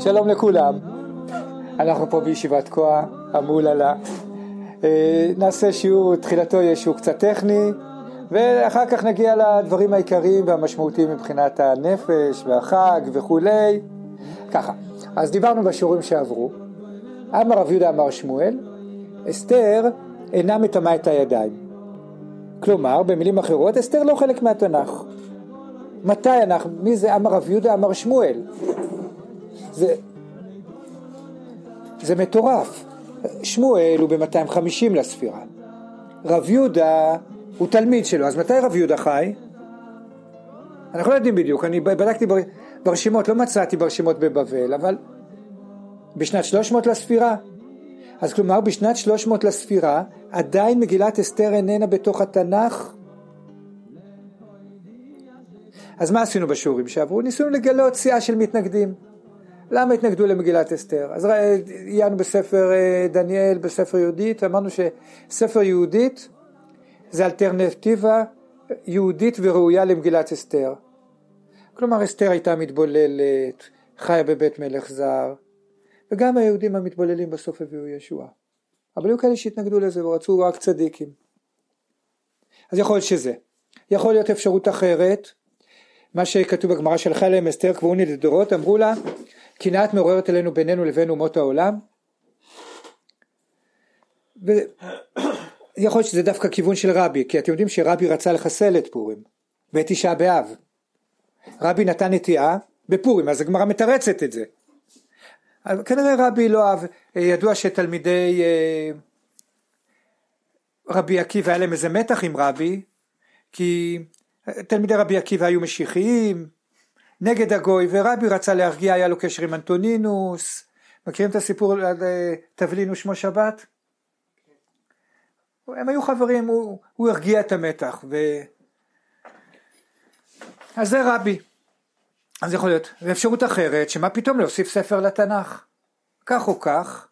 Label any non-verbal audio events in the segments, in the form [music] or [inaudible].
שלום לכולם, אנחנו פה בישיבת כוח, המוללה. אה, נעשה שיעור, תחילתו יהיה שיעור קצת טכני, ואחר כך נגיע לדברים העיקריים והמשמעותיים מבחינת הנפש והחג וכולי. ככה, אז דיברנו בשיעורים שעברו. אמר רב יהודה אמר שמואל, אסתר אינה מטמאה את הידיים. כלומר, במילים אחרות, אסתר לא חלק מהתנ"ך. מתי אנחנו, מי זה אמר רב יהודה אמר שמואל? זה, זה מטורף. שמואל הוא ב-250 לספירה. רב יהודה הוא תלמיד שלו, אז מתי רב יהודה חי? אנחנו לא יודעים בדיוק, אני בדקתי ברשימות, לא מצאתי ברשימות בבבל, אבל בשנת 300 לספירה. אז כלומר בשנת 300 לספירה עדיין מגילת אסתר איננה בתוך התנ"ך. אז מה עשינו בשיעורים שעברו? ניסינו לגלות סיעה של מתנגדים. למה התנגדו למגילת אסתר? אז עיינו בספר אה, דניאל, בספר יהודית, אמרנו שספר יהודית זה אלטרנטיבה יהודית וראויה למגילת אסתר. כלומר אסתר הייתה מתבוללת, חיה בבית מלך זר, וגם היהודים המתבוללים בסוף הביאו ישוע. אבל היו כאלה שהתנגדו לזה ורצו רק צדיקים. אז יכול להיות שזה. יכול להיות אפשרות אחרת, מה שכתוב בגמרא של חלם אסתר קבעוני לדורות, אמרו לה, קנאת מעוררת אלינו בינינו לבין אומות העולם. ויכול להיות שזה דווקא כיוון של רבי, כי אתם יודעים שרבי רצה לחסל את פורים, ואת תשעה באב. רבי נתן נטיעה בפורים, אז הגמרא מתרצת את זה. כנראה רבי לא אהב, אה, ידוע שתלמידי אה, רבי עקיבא היה להם איזה מתח עם רבי, כי תלמידי רבי עקיבא היו משיחיים, נגד הגוי, ורבי רצה להרגיע, היה לו קשר עם אנטונינוס, מכירים את הסיפור על אה, תבלינו שמו שבת? הם היו חברים, הוא, הוא הרגיע את המתח, ו... אז זה רבי. אז יכול להיות, ואפשרות אחרת, שמה פתאום להוסיף ספר לתנ"ך. כך או כך,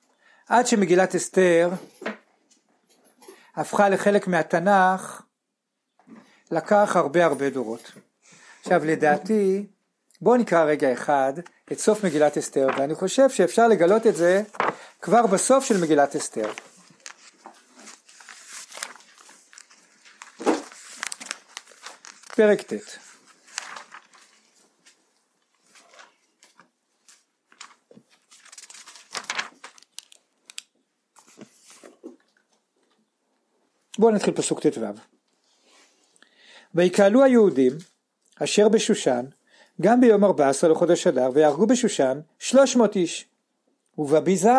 עד שמגילת אסתר הפכה לחלק מהתנ"ך, לקח הרבה הרבה דורות. עכשיו לדעתי, בואו נקרא רגע אחד את סוף מגילת אסתר, ואני חושב שאפשר לגלות את זה כבר בסוף של מגילת אסתר. פרק ט' בואו נתחיל פסוק ט"ו. ויקהלו היהודים אשר בשושן גם ביום ארבע עשרה לחודש אדר ויהרגו בשושן שלוש מאות איש ובביזה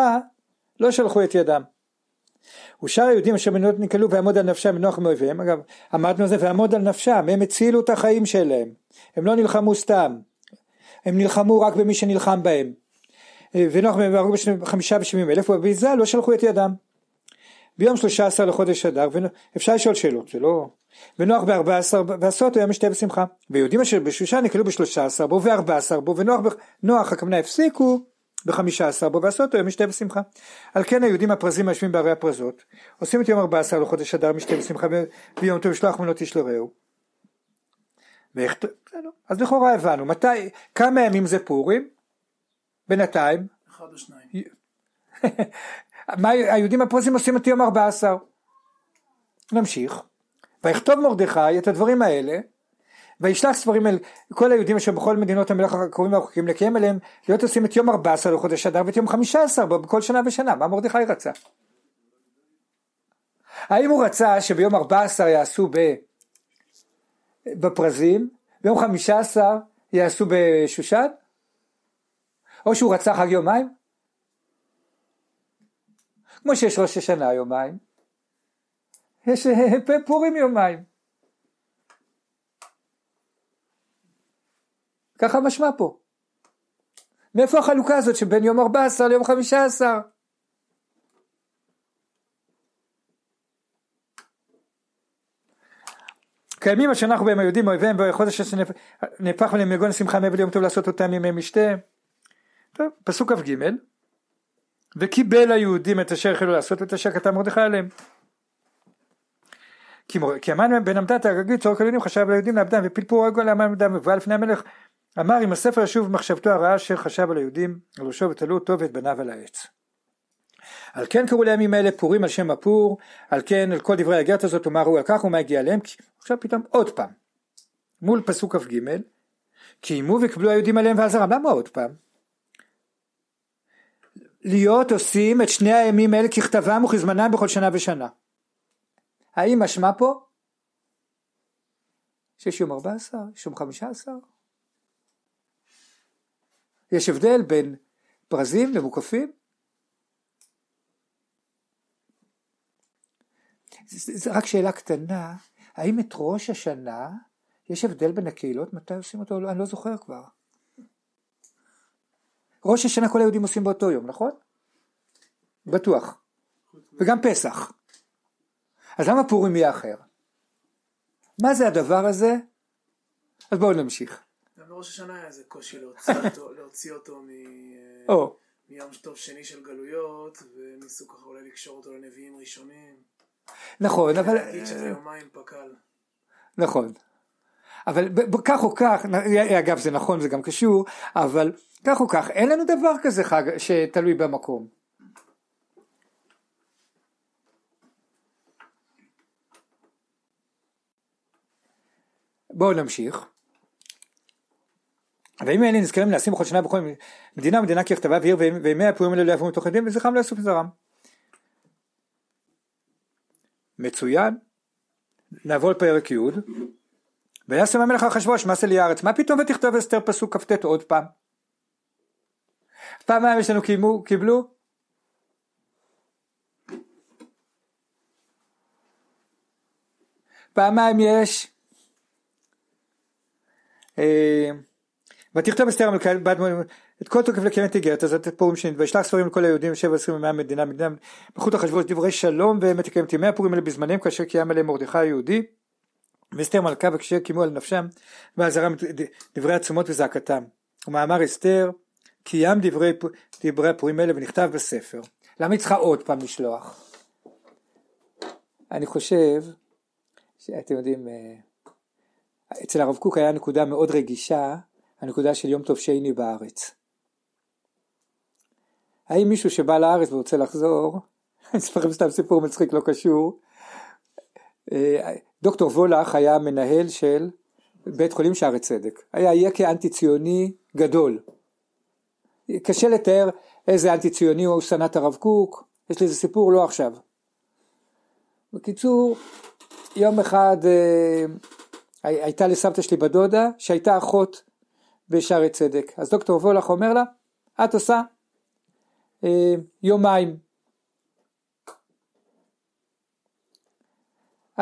לא שלחו את ידם. ושאר היהודים אשר בנות נקלו ועמוד על נפשם ונוח מאויביהם אגב עמדנו על זה ועמוד על נפשם הם הצילו את החיים שלהם הם לא נלחמו סתם הם נלחמו רק במי שנלחם בהם ונוח מהם והרגו בחמישה ושבעים אלף ובביזה לא שלחו את ידם ביום שלושה עשר לחודש אדר, אפשר לשאול שאלות, זה לא... ונוח בארבע עשר ועשות היה משתה בשמחה. ויהודים אשר בשושן נקלו בשלושה עשר בו וארבע עשר בו ונוח נוח הכוונה הפסיקו בחמישה עשר בו ועשות היה משתה בשמחה. על כן היהודים הפרזים היושבים בערי הפרזות עושים את יום ארבע עשר לחודש אדר משתה בשמחה ויום טוב שלוח מנות איש לרעהו. ואיך... אז לכאורה הבנו מתי כמה ימים זה פורים? בינתיים. אחד או שניים. [laughs] מה היהודים הפרסים עושים את יום ארבע עשר. נמשיך. ויכתוב מרדכי את הדברים האלה וישלח ספרים אל כל היהודים אשר בכל מדינות המלך הקרובים והרחוקים לקיים אליהם להיות עושים את יום ארבע עשר לחודש אדר ואת יום חמישה עשר בכל שנה ושנה מה מרדכי רצה? האם הוא רצה שביום ארבע עשר יעשו ב... בפרזים ביום חמישה עשר יעשו בשושן? או שהוא רצה חג יומיים? כמו שיש ראש השנה יומיים, יש אה, פורים יומיים. ככה משמע פה. מאיפה החלוקה הזאת שבין יום 14 ליום 15? קיימים אשר אנחנו בהם היהודים אויביהם וחודש אשר נהפך להם שמחה מעבר ליום טוב לעשות אותם ימי משתה. טוב, פסוק כ"ג וקיבל היהודים את אשר החלו לעשות ואת אשר כתב מרדכי עליהם. כי, מור... כי המן בן עמדת הרגיל צורך היהודים חשב על היהודים לעבדם ופלפו רגל לאמן עמדם ובא לפני המלך אמר אם הספר ישוב במחשבתו הרעה אשר חשב על היהודים על ראשו ותלו אותו ואת בניו על העץ. על כן קראו לימים אלה פורים על שם הפור על כן על כל דברי הגרת הזאת אמרו על כך ומה הגיע אליהם עכשיו פתאום עוד פעם מול פסוק כ"ג קיימו וקבלו היהודים עליהם ועזרם למה עוד פעם? להיות עושים את שני הימים האלה ככתבם וכזמנם בכל שנה ושנה האם משמע פה שיש יום 14, יש יום 15? יש הבדל בין ברזים למוקפים? זה רק שאלה קטנה, האם את ראש השנה יש הבדל בין הקהילות מתי עושים אותו? אני לא זוכר כבר. ראש השנה כל היהודים עושים באותו יום, נכון? בטוח. וגם פסח. אז למה פורים יהיה אחר? מה זה הדבר הזה? אז בואו נמשיך. גם בראש השנה היה איזה קושי להוציא אותו, [laughs] להוציא אותו מ... או, מיום טוב שני של גלויות, וניסו ככה אולי לקשור אותו לנביאים ראשונים. נכון, אבל... להגיד שזה יומיים פק"ל. נכון. אבל כך או כך, נ- אגב זה נכון זה גם קשור, אבל כך או כך אין לנו דבר כזה חג שתלוי במקום. בואו נמשיך. וימים אלה נזכרים לעשים בכל שנה בכל מדינה מדינה ככתבה ועיר וימי- הפורים האלה לא יעברו מתוך הדין וזכרם לא יאסוף מזרם. מצוין. נעבור לפרק י' וישם המלך אחשוורוש מס אל הארץ. מה פתאום ותכתוב אסתר פסוק כ"ט עוד פעם? פעמיים יש לנו? קימו, קיבלו? פעמיים יש? אה, ותכתוב אסתר המלכה את כל תוקף לקיים את איגרת הזאת פורים שנית וישלח ספרים לכל היהודים שבע עשרים ומאה מדינה מדינה בחוט אחשוורוש דברי שלום ואמת יקיים את ימי הפורים האלה בזמניהם כאשר קיים עליהם מרדכי היהודי ואסתר מלכה וכאשר קיימו על נפשם את דברי עצומות וזעקתם. ומאמר אסתר קיים דברי, דברי הפורים האלה ונכתב בספר. למה היא צריכה עוד פעם לשלוח? אני חושב שאתם יודעים אה, אצל הרב קוק היה נקודה מאוד רגישה הנקודה של יום טוב שני בארץ. האם מישהו שבא לארץ ורוצה לחזור [laughs] אני אספר לכם סתם סיפור מצחיק לא קשור דוקטור וולך היה מנהל של בית חולים שערי צדק. היה יקה אנטי ציוני גדול. קשה לתאר איזה אנטי ציוני הוא שנא הרב קוק יש לי איזה סיפור לא עכשיו. בקיצור יום אחד אה, הי- הייתה לסבתא שלי בדודה שהייתה אחות בשערי צדק. אז דוקטור וולך אומר לה את עושה אה, יומיים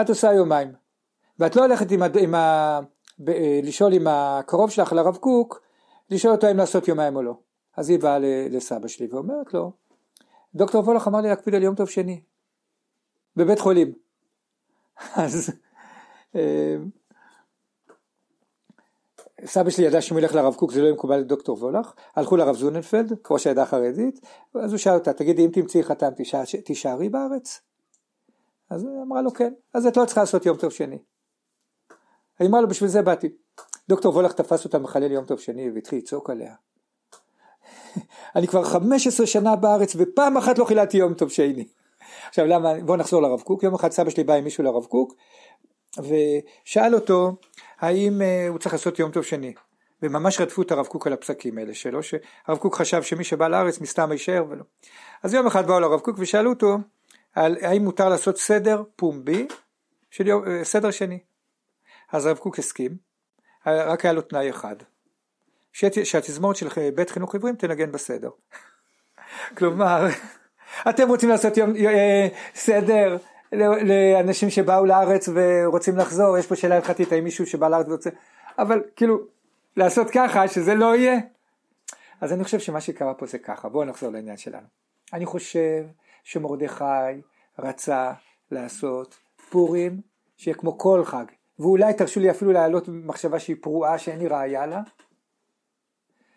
את עושה יומיים. ואת לא הולכת עם, עם ה... ב- אה, לשאול עם הקרוב שלך לרב קוק לשאול אותו אם לעשות יומיים או לא. אז היא באה לסבא שלי ואומרת לו דוקטור וולך אמר לי להקפיד על יום טוב שני בבית חולים. [laughs] אז אה, סבא שלי ידע שאם הוא ילך לרב קוק זה לא יהיה מקובל לדוקטור וולך, הלכו לרב זוננפלד, ראש העדה החרדית, אז הוא שאל אותה, תגידי אם תמצאי חתן תישאר- תישארי בארץ? אז היא אמרה לו כן, אז את לא צריכה לעשות יום טוב שני. היא אמרה לו בשביל זה באתי. דוקטור וולך תפס אותה מחלל יום טוב שני והתחיל לצעוק עליה. [laughs] אני כבר 15 שנה בארץ ופעם אחת לא חיללתי יום טוב שני. עכשיו למה, בוא נחזור לרב קוק, יום אחד סבא שלי בא עם מישהו לרב קוק ושאל אותו האם אה, הוא צריך לעשות יום טוב שני. וממש רדפו את הרב קוק על הפסקים האלה שלו, שהרב קוק חשב שמי שבא לארץ מסתם יישאר ולא. אז יום אחד באו לרב קוק ושאלו אותו על האם מותר לעשות סדר פומבי של יום, אה, סדר שני. אז הרב קוק הסכים, אה, רק היה לו תנאי אחד, שת- שהתזמורת של בית חינוך עיוורים תנגן בסדר. [laughs] כלומר, [laughs] אתם רוצים לעשות יום אה, סדר לאנשים שבאו לארץ ורוצים לחזור, יש פה שאלה הלכתית, האם מישהו שבא לארץ ורוצה, אבל כאילו, לעשות ככה שזה לא יהיה. אז אני חושב שמה שקרה פה זה ככה, בואו נחזור לעניין שלנו. אני חושב שמרדכי רצה לעשות פורים שיהיה כמו כל חג, ואולי תרשו לי אפילו להעלות מחשבה שהיא פרועה שאין לי ראייה לה,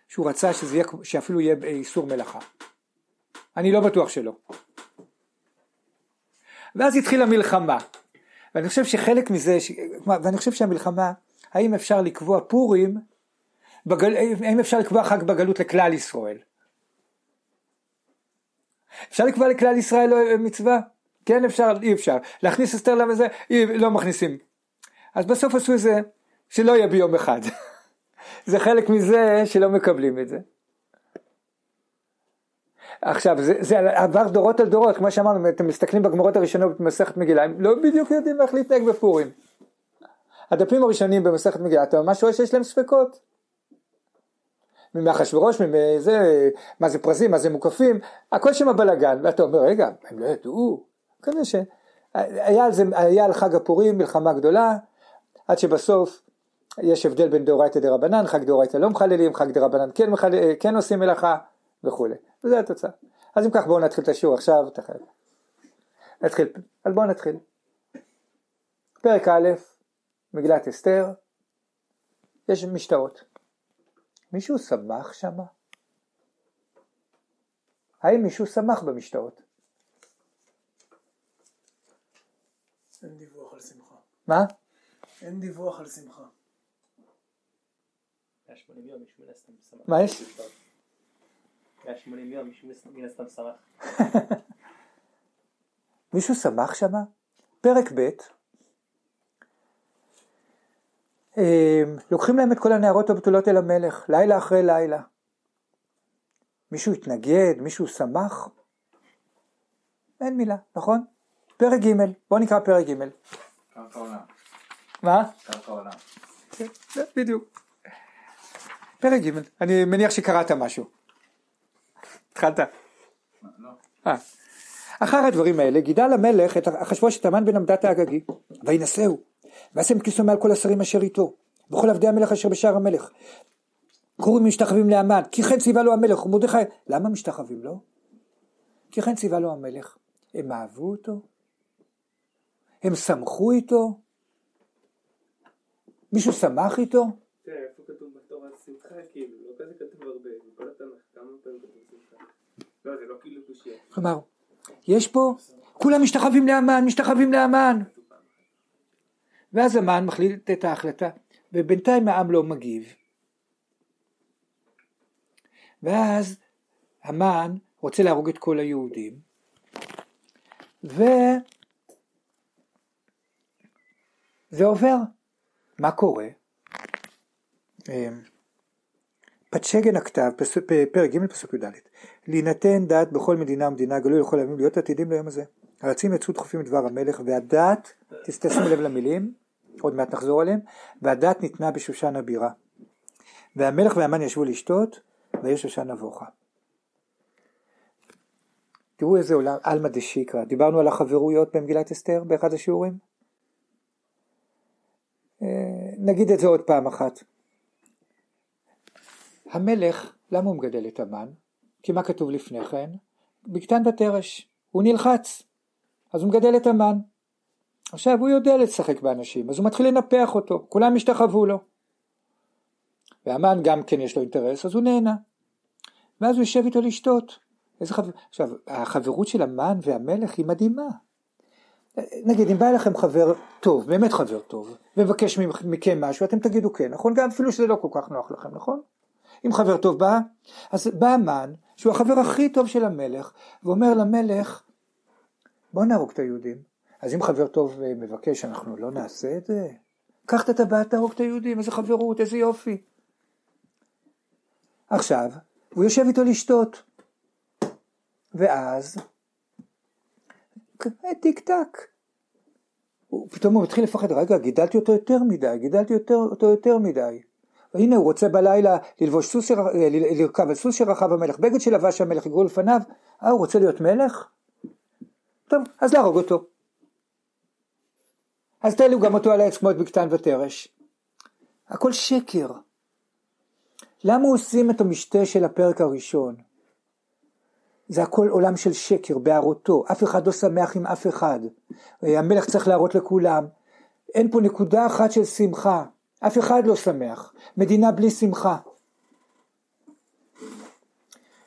שהוא רצה שזה יהיה, שאפילו יהיה איסור מלאכה. אני לא בטוח שלא. ואז התחילה מלחמה. ואני חושב שחלק מזה, ש... ואני חושב שהמלחמה, האם אפשר לקבוע פורים, בגל... האם אפשר לקבוע חג בגלות לכלל ישראל? אפשר לקבוע לכלל ישראל לא מצווה? כן אפשר, אי אפשר. להכניס אסתר לזה, לא מכניסים. אז בסוף עשו איזה, שלא יהיה ביום אחד. [laughs] זה חלק מזה שלא מקבלים את זה. עכשיו זה, זה עבר דורות על דורות כמו שאמרנו אתם מסתכלים בגמרות הראשונות במסכת מגילה הם לא בדיוק יודעים איך להתנהג בפורים. הדפים הראשונים במסכת מגילה אתה ממש רואה שיש להם ספקות. מאחשוורוש, מזה, מה זה פרזים, מה זה מוקפים, הכל שם בלאגן, ואתה אומר רגע, הם לא ידעו, כנראה שהיה על, זה, היה על חג הפורים מלחמה גדולה, עד שבסוף יש הבדל בין דאורייתא דרבנן, חג דאורייתא לא מחללים, חג דרבנן כן, מחל... כן עושים מלאכה וכולי, וזו התוצאה. אז אם כך בואו נתחיל את השיעור עכשיו, תחל. נתחיל, אז בואו נתחיל. פרק א', מגילת אסתר, יש משתאות. מישהו שמח שם? האם מישהו שמח במשתאות? אין דיווח על שמחה. מה? אין דיווח על שמחה. מה יש? 180 יום, מישהו מן הסתם שמח. [laughs] מישהו שמח שמה? פרק ב' לוקחים להם את כל הנערות הבתולות אל המלך, לילה אחרי לילה. מישהו התנגד? מישהו שמח? אין מילה, נכון? פרק ג', בואו נקרא פרק ג'. קרקע עולם. מה? קרקע עולם. כן, בדיוק. פרק ג', אני מניח שקראת משהו. התחלת? לא. אה. אחר הדברים האלה גידל המלך את אחשוורוש את המן בן עמדת האגגי וינשאו וישם כיסו מעל כל השרים אשר איתו וכל עבדי המלך אשר בשער המלך קוראים משתחווים להמן כי כן ציווה לו המלך ומרדכי למה משתחווים לו? כי כן ציווה לו המלך הם אהבו אותו? הם שמחו איתו? מישהו שמח איתו? כאילו, לא כזה כתוב הרבה, בכל התנ"ך כמה פעמים כתוב שמחה. לא, לא כאילו. כלומר יש פה כולם משתחווים להמן משתחווים להמן ואז המן מחליט את ההחלטה ובינתיים העם לא מגיב. ואז המן רוצה להרוג את כל היהודים. וזה עובר. מה קורה? אמ, פצ'גן הכתב, פס- פ- פרק ג' פסוק י"ד. להינתן דת בכל מדינה ומדינה גלוי לכל הימים להיות עתידים ליום הזה. הרצים יצאו דחופים לדבר המלך והדת, תשימו לב למילים, עוד מעט נחזור עליהם, והדת ניתנה בשושן הבירה והמלך והמן ישבו לשתות והעיר שושן נבוכה תראו איזה עולם, עלמא דשיקרא, דיברנו על החברויות במגילת אסתר באחד השיעורים? אה, נגיד את זה עוד פעם אחת. המלך, למה הוא מגדל את המן? כי מה כתוב לפני כן? בקתן ותרש, הוא נלחץ, אז הוא מגדל את המן. עכשיו הוא יודע לשחק באנשים, אז הוא מתחיל לנפח אותו, כולם השתחוו לו. והמן גם כן יש לו אינטרס, אז הוא נהנה. ואז הוא יושב איתו לשתות. חבר... עכשיו, החברות של המן והמלך היא מדהימה. נגיד, אם בא לכם חבר טוב, באמת חבר טוב, ומבקש מכם משהו, אתם תגידו כן, נכון? גם אפילו שזה לא כל כך נוח לכם, נכון? אם חבר טוב בא, אז בא המן, שהוא החבר הכי טוב של המלך, ואומר למלך, בוא נהרוג את היהודים. אז אם חבר טוב אה, מבקש, אנחנו לא נעשה את זה? קח את הטבעת, תהרוג את היהודים, איזה חברות, איזה יופי. עכשיו, הוא יושב איתו לשתות. ואז, טיק טק. הוא, פתאום הוא מתחיל לפחד, רגע, גידלתי אותו יותר מדי, גידלתי יותר, אותו יותר מדי. והנה הוא רוצה בלילה ללבוש סוס, אה, לרכב על סוס שרכב המלך, בגד שלבש המלך יגרו לפניו, אה הוא רוצה להיות מלך? טוב, אז להרוג אותו. אז תעלו גם אותו על העץ כמו את בקתן ותרש. הכל שקר. למה עושים את המשתה של הפרק הראשון? זה הכל עולם של שקר, בהראותו, אף אחד לא שמח עם אף אחד. המלך צריך להראות לכולם. אין פה נקודה אחת של שמחה, אף אחד לא שמח. מדינה בלי שמחה.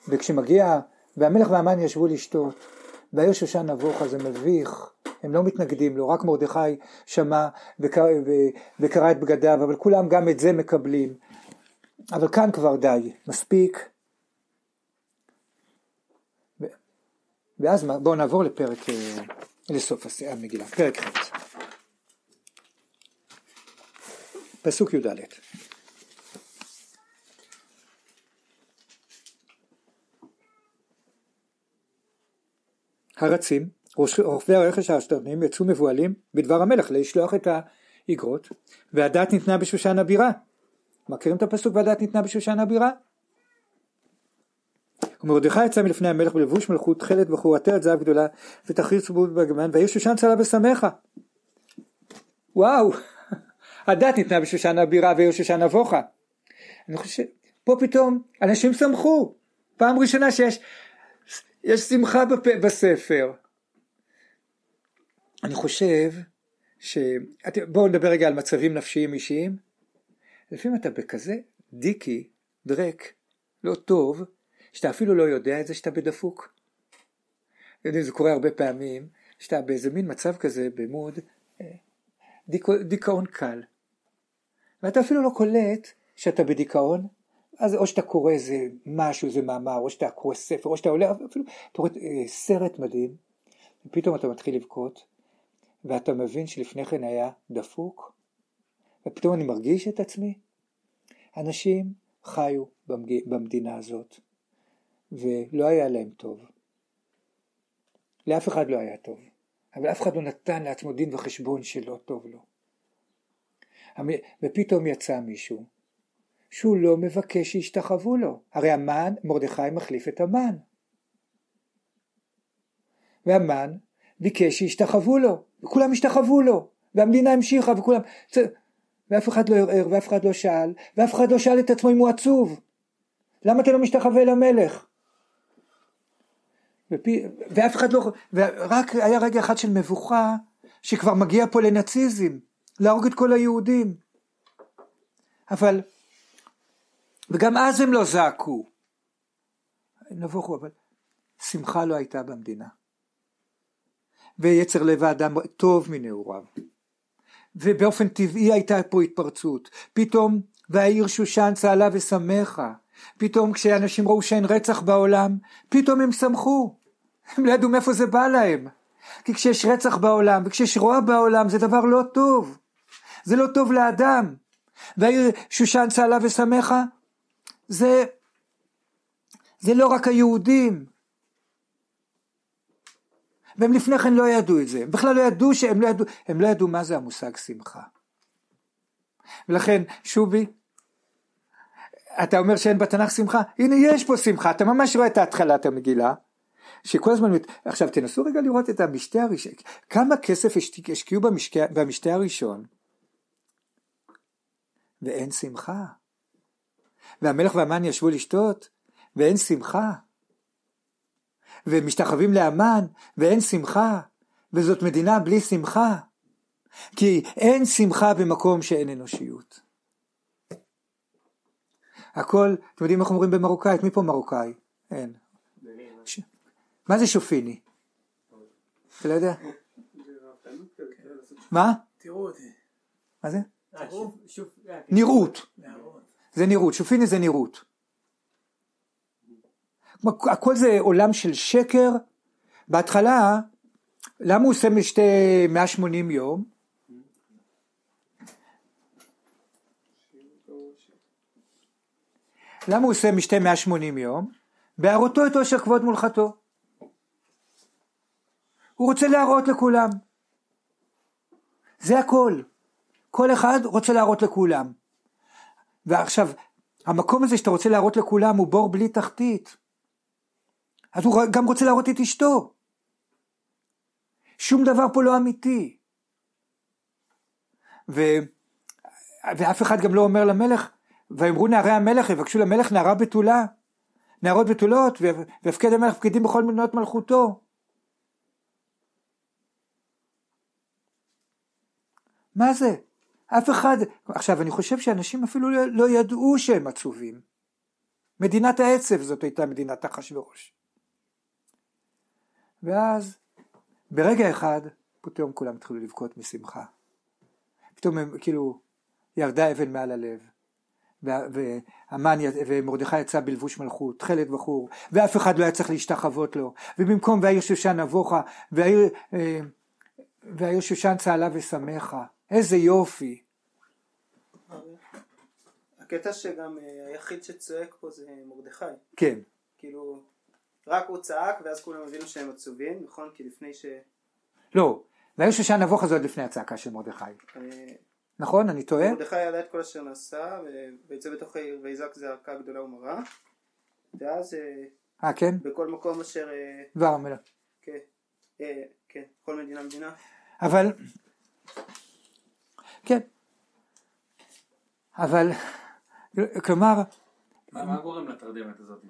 וכשמגיע והמלך והמן ישבו לשתות, והעיר שושן נבוכה זה מביך, הם לא מתנגדים לו, רק מרדכי שמע וקרא, וקרא את בגדיו, אבל כולם גם את זה מקבלים. אבל כאן כבר די, מספיק. ואז בואו נעבור לפרק, אה, לסוף המגילה, פרק ח'. פסוק י"ד. הרצים, רוכבי הרכש האשתרנים יצאו מבוהלים בדבר המלך לשלוח את האגרות והדת ניתנה בשושן הבירה. מכירים את הפסוק והדת ניתנה בשושן הבירה? ומרדכי יצא מלפני המלך בלבוש מלכות תכלת וחורתרת זהב גדולה ותחריר צבועות בגמן והעיר שושן צלה בשמחה. וואו, [laughs] הדת ניתנה בשושן הבירה והעיר שושן נבוכה. אני חושב, פה פתאום אנשים שמחו, פעם ראשונה שיש יש שמחה בפ... בספר. אני חושב ש... בואו נדבר רגע על מצבים נפשיים אישיים. לפעמים אתה בכזה דיקי, דרק, לא טוב, שאתה אפילו לא יודע את זה שאתה בדפוק. זה קורה הרבה פעמים, שאתה באיזה מין מצב כזה במוד אה, דיכא, דיכאון קל. ואתה אפילו לא קולט שאתה בדיכאון, אז או שאתה קורא איזה משהו, איזה מאמר, או שאתה קורא ספר, או שאתה עולה, אפילו אתה רואה אה, סרט מדהים, ופתאום אתה מתחיל לבכות, ואתה מבין שלפני כן היה דפוק, ופתאום אני מרגיש את עצמי. אנשים חיו במדינה הזאת, ולא היה להם טוב. לאף אחד לא היה טוב, אבל אף אחד לא נתן לעצמו דין וחשבון שלא טוב לו. ופתאום יצא מישהו שהוא לא מבקש שישתחוו לו. הרי המן, מרדכי מחליף את המן. והמן ביקש שישתחוו לו, וכולם השתחוו לו, והמדינה המשיכה וכולם, ואף אחד לא ערער, ואף אחד לא שאל, ואף אחד לא שאל את עצמו אם הוא עצוב. למה אתה לא משתחווה למלך? ופי, ואף אחד לא, ורק היה רגע אחד של מבוכה, שכבר מגיע פה לנאציזם, להרוג את כל היהודים. אבל וגם אז הם לא זעקו. נבוכו, אבל שמחה לא הייתה במדינה. ויצר לב האדם טוב מנעוריו. ובאופן טבעי הייתה פה התפרצות. פתאום והעיר שושן צהלה ושמחה. פתאום כשאנשים ראו שאין רצח בעולם, פתאום הם שמחו. הם לא ידעו מאיפה זה בא להם. כי כשיש רצח בעולם וכשיש רוע בעולם זה דבר לא טוב. זה לא טוב לאדם. והעיר שושן צהלה ושמחה, זה, זה לא רק היהודים. והם לפני כן לא ידעו את זה, הם בכלל לא ידעו שהם לא ידעו, הם לא ידעו מה זה המושג שמחה. ולכן שובי, אתה אומר שאין בתנ"ך שמחה, הנה יש פה שמחה, אתה ממש רואה את התחלת המגילה, שכל הזמן, עכשיו תנסו רגע לראות את המשתה הראשון, כמה כסף השקיעו במשתה, הראשון, ואין שמחה. והמלך והמן ישבו לשתות, ואין שמחה. ומשתחווים לאמן, ואין שמחה. וזאת מדינה בלי שמחה. כי אין שמחה במקום שאין אנושיות. הכל, אתם יודעים איך אומרים במרוקאית? מי פה מרוקאי? אין. ש... מה זה שופיני? אתה לא יודע? מה? תראו אותי. מה זה? תראו. נראות. זה נראות, שופיני זה נראות. הכל זה עולם של שקר. בהתחלה, למה הוא עושה משתי 180 יום? למה הוא עושה משתי 180 יום? בהראותו את עושר כבוד מולכתו. הוא רוצה להראות לכולם. זה הכל. כל אחד רוצה להראות לכולם. ועכשיו, המקום הזה שאתה רוצה להראות לכולם הוא בור בלי תחתית. אז הוא גם רוצה להראות את אשתו. שום דבר פה לא אמיתי. ו... ואף אחד גם לא אומר למלך, ויאמרו נערי המלך, יבקשו למלך נערה בתולה, נערות בתולות, ויפקד המלך פקידים בכל מדינות מלכותו. מה זה? אף אחד, עכשיו אני חושב שאנשים אפילו לא, לא ידעו שהם עצובים. מדינת העצב זאת הייתה מדינת אחשורוש. ואז ברגע אחד פתאום כולם התחילו לבכות משמחה. פתאום הם כאילו ירדה אבן מעל הלב. וה- והמן ומרדכי יצא בלבוש מלכות, תכלת בחור, ואף אחד לא היה צריך להשתחוות לו, ובמקום והעיר שושן נבוכה, והעיר, אה, והעיר שושן צהלה ושמחה, איזה יופי. הקטע שגם אה, היחיד שצועק פה זה מרדכי. כן, כאילו, רק הוא צעק ואז כולם הבינו שהם עצובים, נכון? כי לפני ש... לא, והעיר שושן נבוכה זה עוד לפני הצעקה של מרדכי, נכון? אני טועה? מרדכי ידע את כל אשר נעשה, ויצא בתוך העיר ויזעק זעקה גדולה ומרה. ואז אה, אה כן? בכל מקום אשר... אה, דבר המלך. כן, אה, כן, כל מדינה מדינה. אבל, כן, אבל, כלומר, מה מה גורם לתרדמת הזאת?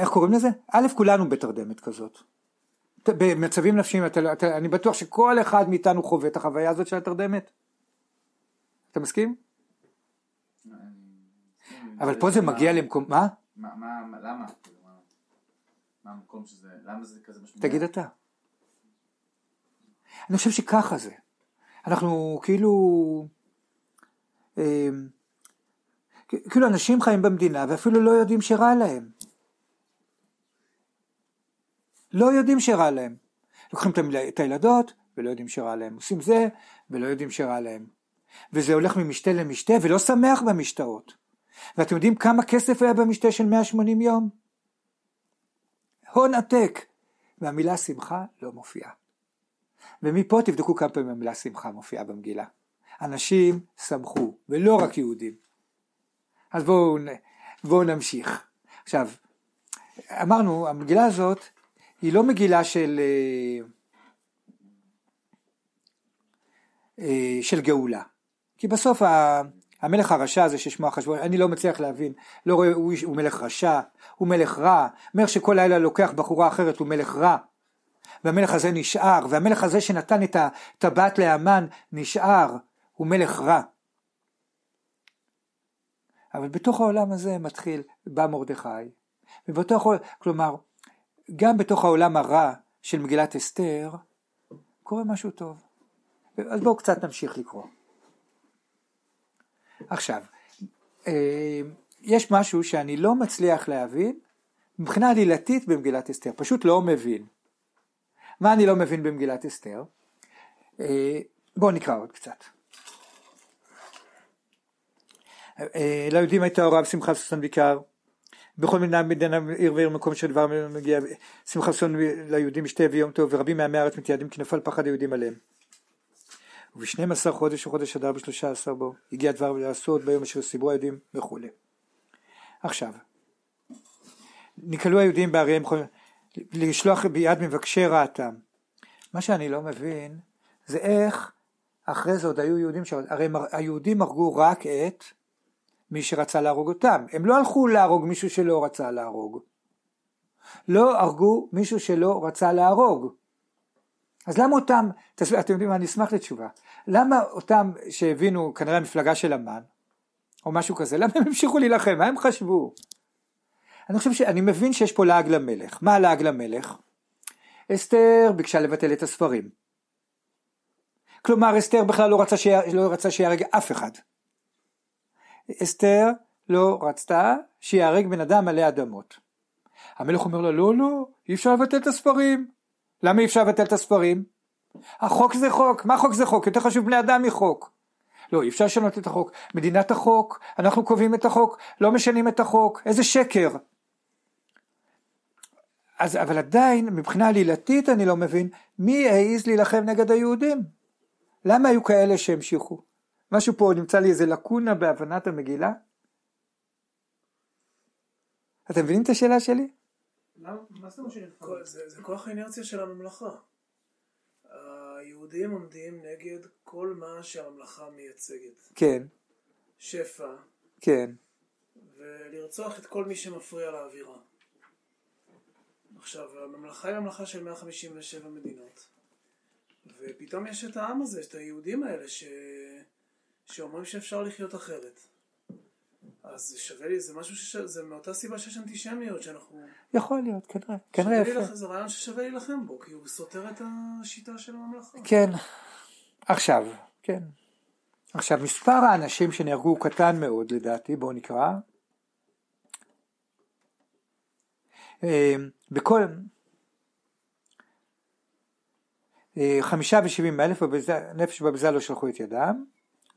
איך קוראים לזה? א', כולנו בתרדמת כזאת. במצבים נפשיים, אתה, אתה, אני בטוח שכל אחד מאיתנו חווה את החוויה הזאת של התרדמת. אתה מסכים? אבל פה זה מגיע למקום, מה? מה, מה, מה- למה? מה- מה המקום שזה, למה זה כזה משמעות? תגיד אתה. אני חושב שככה זה. אנחנו כאילו, אה, כאילו אנשים חיים במדינה ואפילו לא יודעים שרע להם. לא יודעים שרע להם. לוקחים את הילדות ולא יודעים שרע להם. עושים זה ולא יודעים שרע להם. וזה הולך ממשתה למשתה ולא שמח במשתאות. ואתם יודעים כמה כסף היה במשתה של 180 יום? הון עתק. והמילה שמחה לא מופיעה. ומפה תבדקו כמה פעמים המילה שמחה מופיעה במגילה. אנשים שמחו, ולא רק יהודים. אז בואו, בואו נמשיך. עכשיו, אמרנו, המגילה הזאת היא לא מגילה של, אה, אה, של גאולה. כי בסוף המלך הרשע הזה ששמו אחשוורוש, אני לא מצליח להבין, לא רואה, הוא, הוא מלך רשע, הוא מלך רע, מלך שכל לילה לוקח בחורה אחרת הוא מלך רע. והמלך הזה נשאר, והמלך הזה שנתן את הטבעת להמן נשאר, הוא מלך רע. אבל בתוך העולם הזה מתחיל, בא מרדכי, ובתוך, כלומר, גם בתוך העולם הרע של מגילת אסתר, קורה משהו טוב. אז בואו קצת נמשיך לקרוא. עכשיו, אה, יש משהו שאני לא מצליח להבין מבחינה עלילתית במגילת אסתר, פשוט לא מבין. מה אני לא מבין במגילת אסתר? אה, בואו נקרא עוד קצת. אה, ליהודים הייתה הוראה בשמחה ששון בעיקר, בכל מדינה מדינה עיר ועיר מקום שדבר מגיע שמחה ששון ליהודים משתה ויום טוב ורבים מעמי הארץ מתייעדים כי נפל פחד היהודים עליהם. ובשנים עשר חודש וחודש אדר בשלושה עשר בו הגיע דבר לעשות ביום אשר סיברו היהודים וכולי. עכשיו, נקלעו היהודים בעריהם לשלוח ביד מבקשי רעתם. מה שאני לא מבין זה איך אחרי זה עוד היו יהודים, הרי היהודים הרגו רק את מי שרצה להרוג אותם. הם לא הלכו להרוג מישהו שלא רצה להרוג. לא הרגו מישהו שלא רצה להרוג. אז למה אותם, אתם יודעים מה, אני אשמח לתשובה. למה אותם שהבינו כנראה המפלגה של המן, או משהו כזה, למה הם המשיכו להילחם? מה הם חשבו? אני חושב שאני מבין שיש פה לעג למלך. מה לעג למלך? אסתר ביקשה לבטל את הספרים. כלומר אסתר בכלל לא רצה, שיה, לא רצה שיהרג אף אחד. אסתר לא רצתה שיהרג בן אדם מלא אדמות. המלך אומר לה לא לא אי אפשר לבטל את הספרים. למה אי אפשר לבטל את הספרים? החוק זה חוק, מה חוק זה חוק? יותר חשוב בני אדם מחוק. לא, אי אפשר לשנות את החוק. מדינת החוק, אנחנו קובעים את החוק, לא משנים את החוק, איזה שקר. אז, אבל עדיין, מבחינה עלילתית אני לא מבין, מי העז להילחם נגד היהודים? למה היו כאלה שהמשיכו? משהו פה נמצא לי איזה לקונה בהבנת המגילה? אתם מבינים את השאלה שלי? מה זאת אומרת זה זה כוח האינרציה של הממלכה. היהודים עומדים נגד כל מה שהממלכה מייצגת. כן, שפע, כן, ולרצוח את כל מי שמפריע לאווירה. עכשיו, הממלכה היא ממלכה של 157 מדינות, ופתאום יש את העם הזה, את היהודים האלה, ש... שאומרים שאפשר לחיות אחרת. אז זה שווה לי, זה משהו ש... זה מאותה סיבה שיש אנטישמיות, שאנחנו... יכול להיות, כנראה, כנראה שווה יפה. להילחם- זה רעיון ששווה להילחם בו, כי הוא סותר את השיטה של הממלכה. כן, עכשיו, כן. עכשיו, מספר האנשים שנהרגו הוא קטן מאוד לדעתי, בואו נקרא. אה, בכל... אה, חמישה ושבעים אלף נפש בבזה לא שלחו את ידם,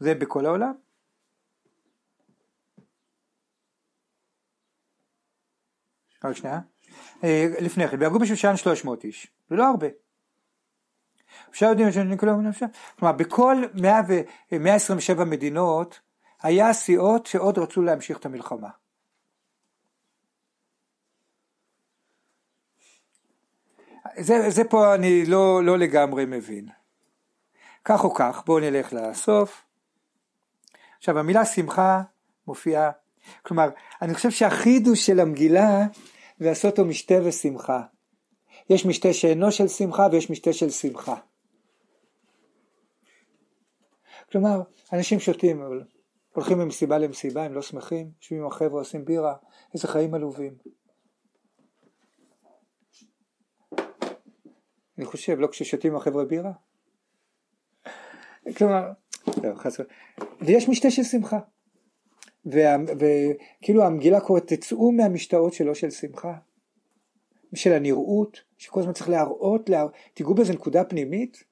זה בכל העולם. רק שנייה. אה, לפני כן, והרגו בשושן 300 איש, זה לא הרבה. אפשר יודעים שנקלו מנפשם. כלומר, בכל 100 ו- 127 מדינות היה סיעות שעוד רצו להמשיך את המלחמה. זה, זה פה אני לא, לא לגמרי מבין. כך או כך, בואו נלך לסוף. עכשיו המילה שמחה מופיעה, כלומר, אני חושב שהחידוש של המגילה זה לעשות לו משתה ושמחה. יש משתה שאינו של שמחה ויש משתה של שמחה. כלומר, אנשים שותים, אבל הולכים ממסיבה למסיבה, הם לא שמחים, יושבים עם החבר'ה, עושים בירה, איזה חיים עלובים. אני חושב, לא כששותים עם החבר'ה בירה? כלומר. ויש משתה של שמחה. וכאילו המגילה קוראת, תצאו מהמשתאות שלו של שמחה, של הנראות, שכל הזמן צריך להראות, להר... תיגעו באיזה נקודה פנימית.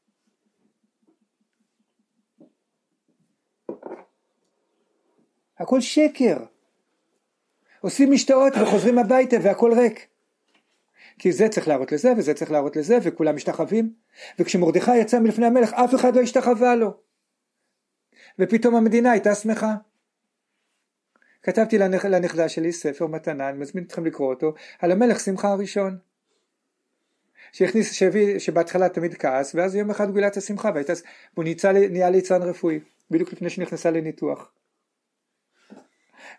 הכל שקר. עושים משתאות וחוזרים הביתה והכל ריק. כי זה צריך להראות לזה וזה צריך להראות לזה וכולם משתחווים וכשמרדכי יצא מלפני המלך אף אחד לא השתחווה לו ופתאום המדינה הייתה שמחה. כתבתי לנכ... לנכדה שלי ספר מתנה, אני מזמין אתכם לקרוא אותו, על המלך שמחה הראשון. שהכניס, שהביא, שבהתחלה תמיד כעס, ואז יום אחד הוא גילה את השמחה, והייתה, והוא ניצל, נהיה ליצן רפואי, בדיוק לפני שנכנסה לניתוח.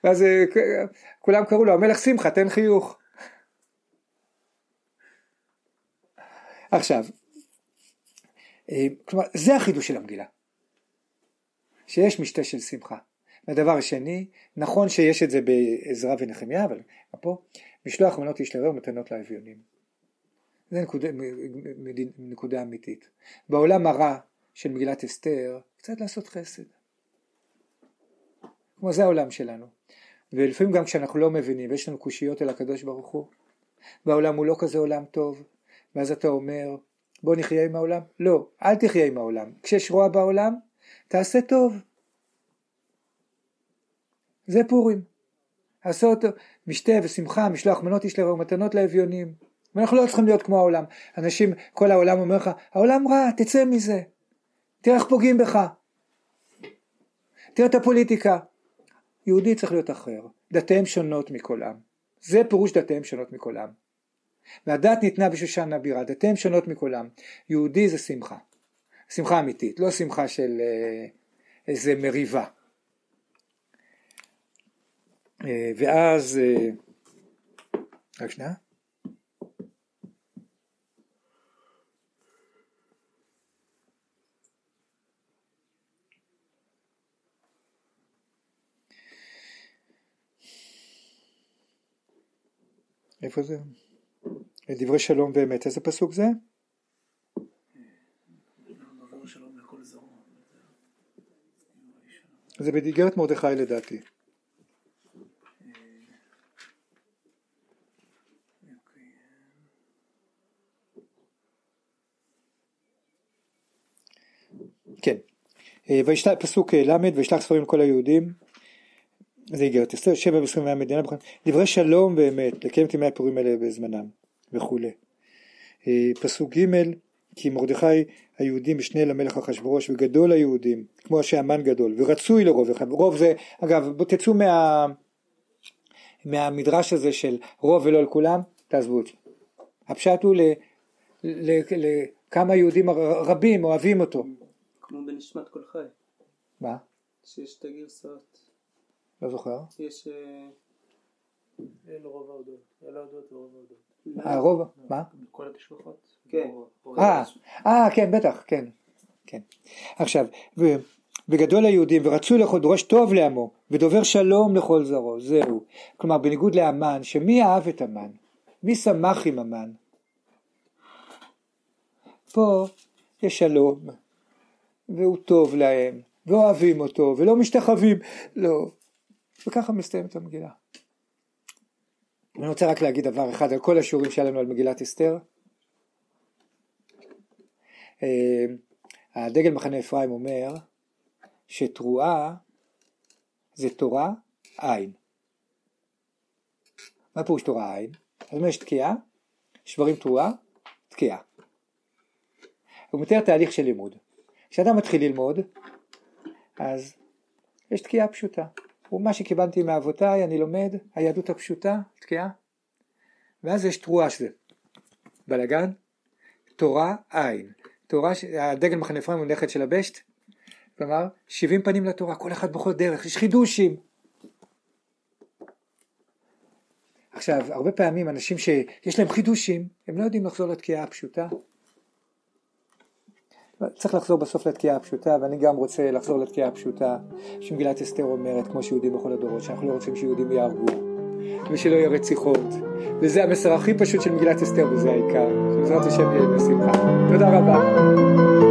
ואז אה, כולם קראו לו המלך שמחה, תן חיוך. עכשיו, אה, כלומר, זה החידוש של המגילה. שיש משתה של שמחה. והדבר השני, נכון שיש את זה בעזרא ונחמיה, אבל פה, משלוח מנות איש לרעהו מתנות לאביונים. זה נקודה, נקודה אמיתית. בעולם הרע של מגילת אסתר, קצת לעשות חסד. כמו זה העולם שלנו. ולפעמים גם כשאנחנו לא מבינים, ויש לנו קושיות אל הקדוש ברוך הוא, והעולם הוא לא כזה עולם טוב, ואז אתה אומר, בוא נחיה עם העולם? לא, אל תחיה עם העולם. כשיש רוע בעולם, תעשה טוב. זה פורים. עשה אותו משתה ושמחה, משלוח מנות איש לרעהו מתנות לאביונים. ואנחנו לא צריכים להיות כמו העולם. אנשים, כל העולם אומר לך, העולם רע, תצא מזה. תראה איך פוגעים בך. תראה את הפוליטיקה. יהודי צריך להיות אחר. דתיהם שונות מכל עם. זה פירוש דתיהם שונות מכל עם. והדת ניתנה בשושן הבירה, דתיהם שונות מכל עם. יהודי זה שמחה. שמחה אמיתית, לא שמחה של אה, איזה מריבה. אה, ואז, אה, רק שנייה. איפה זה? דברי שלום ואמת, איזה פסוק זה? עבור שלום לכל זרוע. זה באיגרת מרדכי לדעתי. כן. אה, וישלח, פסוק אה, ל' וישלח ספרים לכל היהודים. זה איגרת אסתר, שבע ועשרים מהמדינה. בכל- דברי שלום ואמת, לקיים את ימי הפורים האלה בזמנם וכולי. אה, פסוק ג' כי מרדכי היהודים משנה למלך אחשורוש וגדול היהודים כמו שהמן גדול ורצוי לרוב אחד. רוב זה אגב בוא תצאו מה, מהמדרש הזה של רוב ולא לכולם תעזבו אותי. הפשט הוא לכמה יהודים רבים אוהבים אותו. כמו בנשמת כל חי, מה? שיש את הגרסאות. לא זוכר. יש... אה, אין רוב ההודות. אין ההודות ורוב ההודות. הרוב מה? כל התשלוחות. כן. אה, אה, כן, בטח, כן, כן. עכשיו, וגדול היהודים ורצוי לכל דורש טוב לעמו ודובר שלום לכל זרעו זהו כלומר בניגוד לאמן שמי אהב את המן מי שמח עם המן פה יש שלום והוא טוב להם ואוהבים אותו ולא משתחווים לא וככה מסתיימת המגילה אני רוצה רק להגיד דבר אחד על כל השיעורים שהיה לנו על מגילת אסתר אה, הדגל מחנה אפרים אומר שתרועה זה תורה עין. מה פירוש תורה עין? אז אומר יש תקיעה, שברים תרועה, תקיעה. הוא מתאר תהליך של לימוד. כשאדם מתחיל ללמוד, אז יש תקיעה פשוטה. ומה שקיבלתי מאבותיי, אני לומד, היהדות הפשוטה, תקיעה. ואז יש תרועה שזה בלאגן, תורה עין. תורה, הדגל מחנה אפרים הוא נכד של הבשט, כלומר, 70 פנים לתורה, כל אחד בכל דרך, יש חידושים. עכשיו, הרבה פעמים אנשים שיש להם חידושים, הם לא יודעים לחזור לתקיעה הפשוטה. צריך לחזור בסוף לתקיעה הפשוטה, ואני גם רוצה לחזור לתקיעה הפשוטה, שמגילת אסתר אומרת, כמו שיהודים בכל הדורות, שאנחנו לא רוצים שיהודים יהרגו, ושלא יהיו רציחות, וזה המסר הכי פשוט של מגילת אסתר, וזה העיקר. שבעזרת השם יהיה בשמחה. תודה רבה.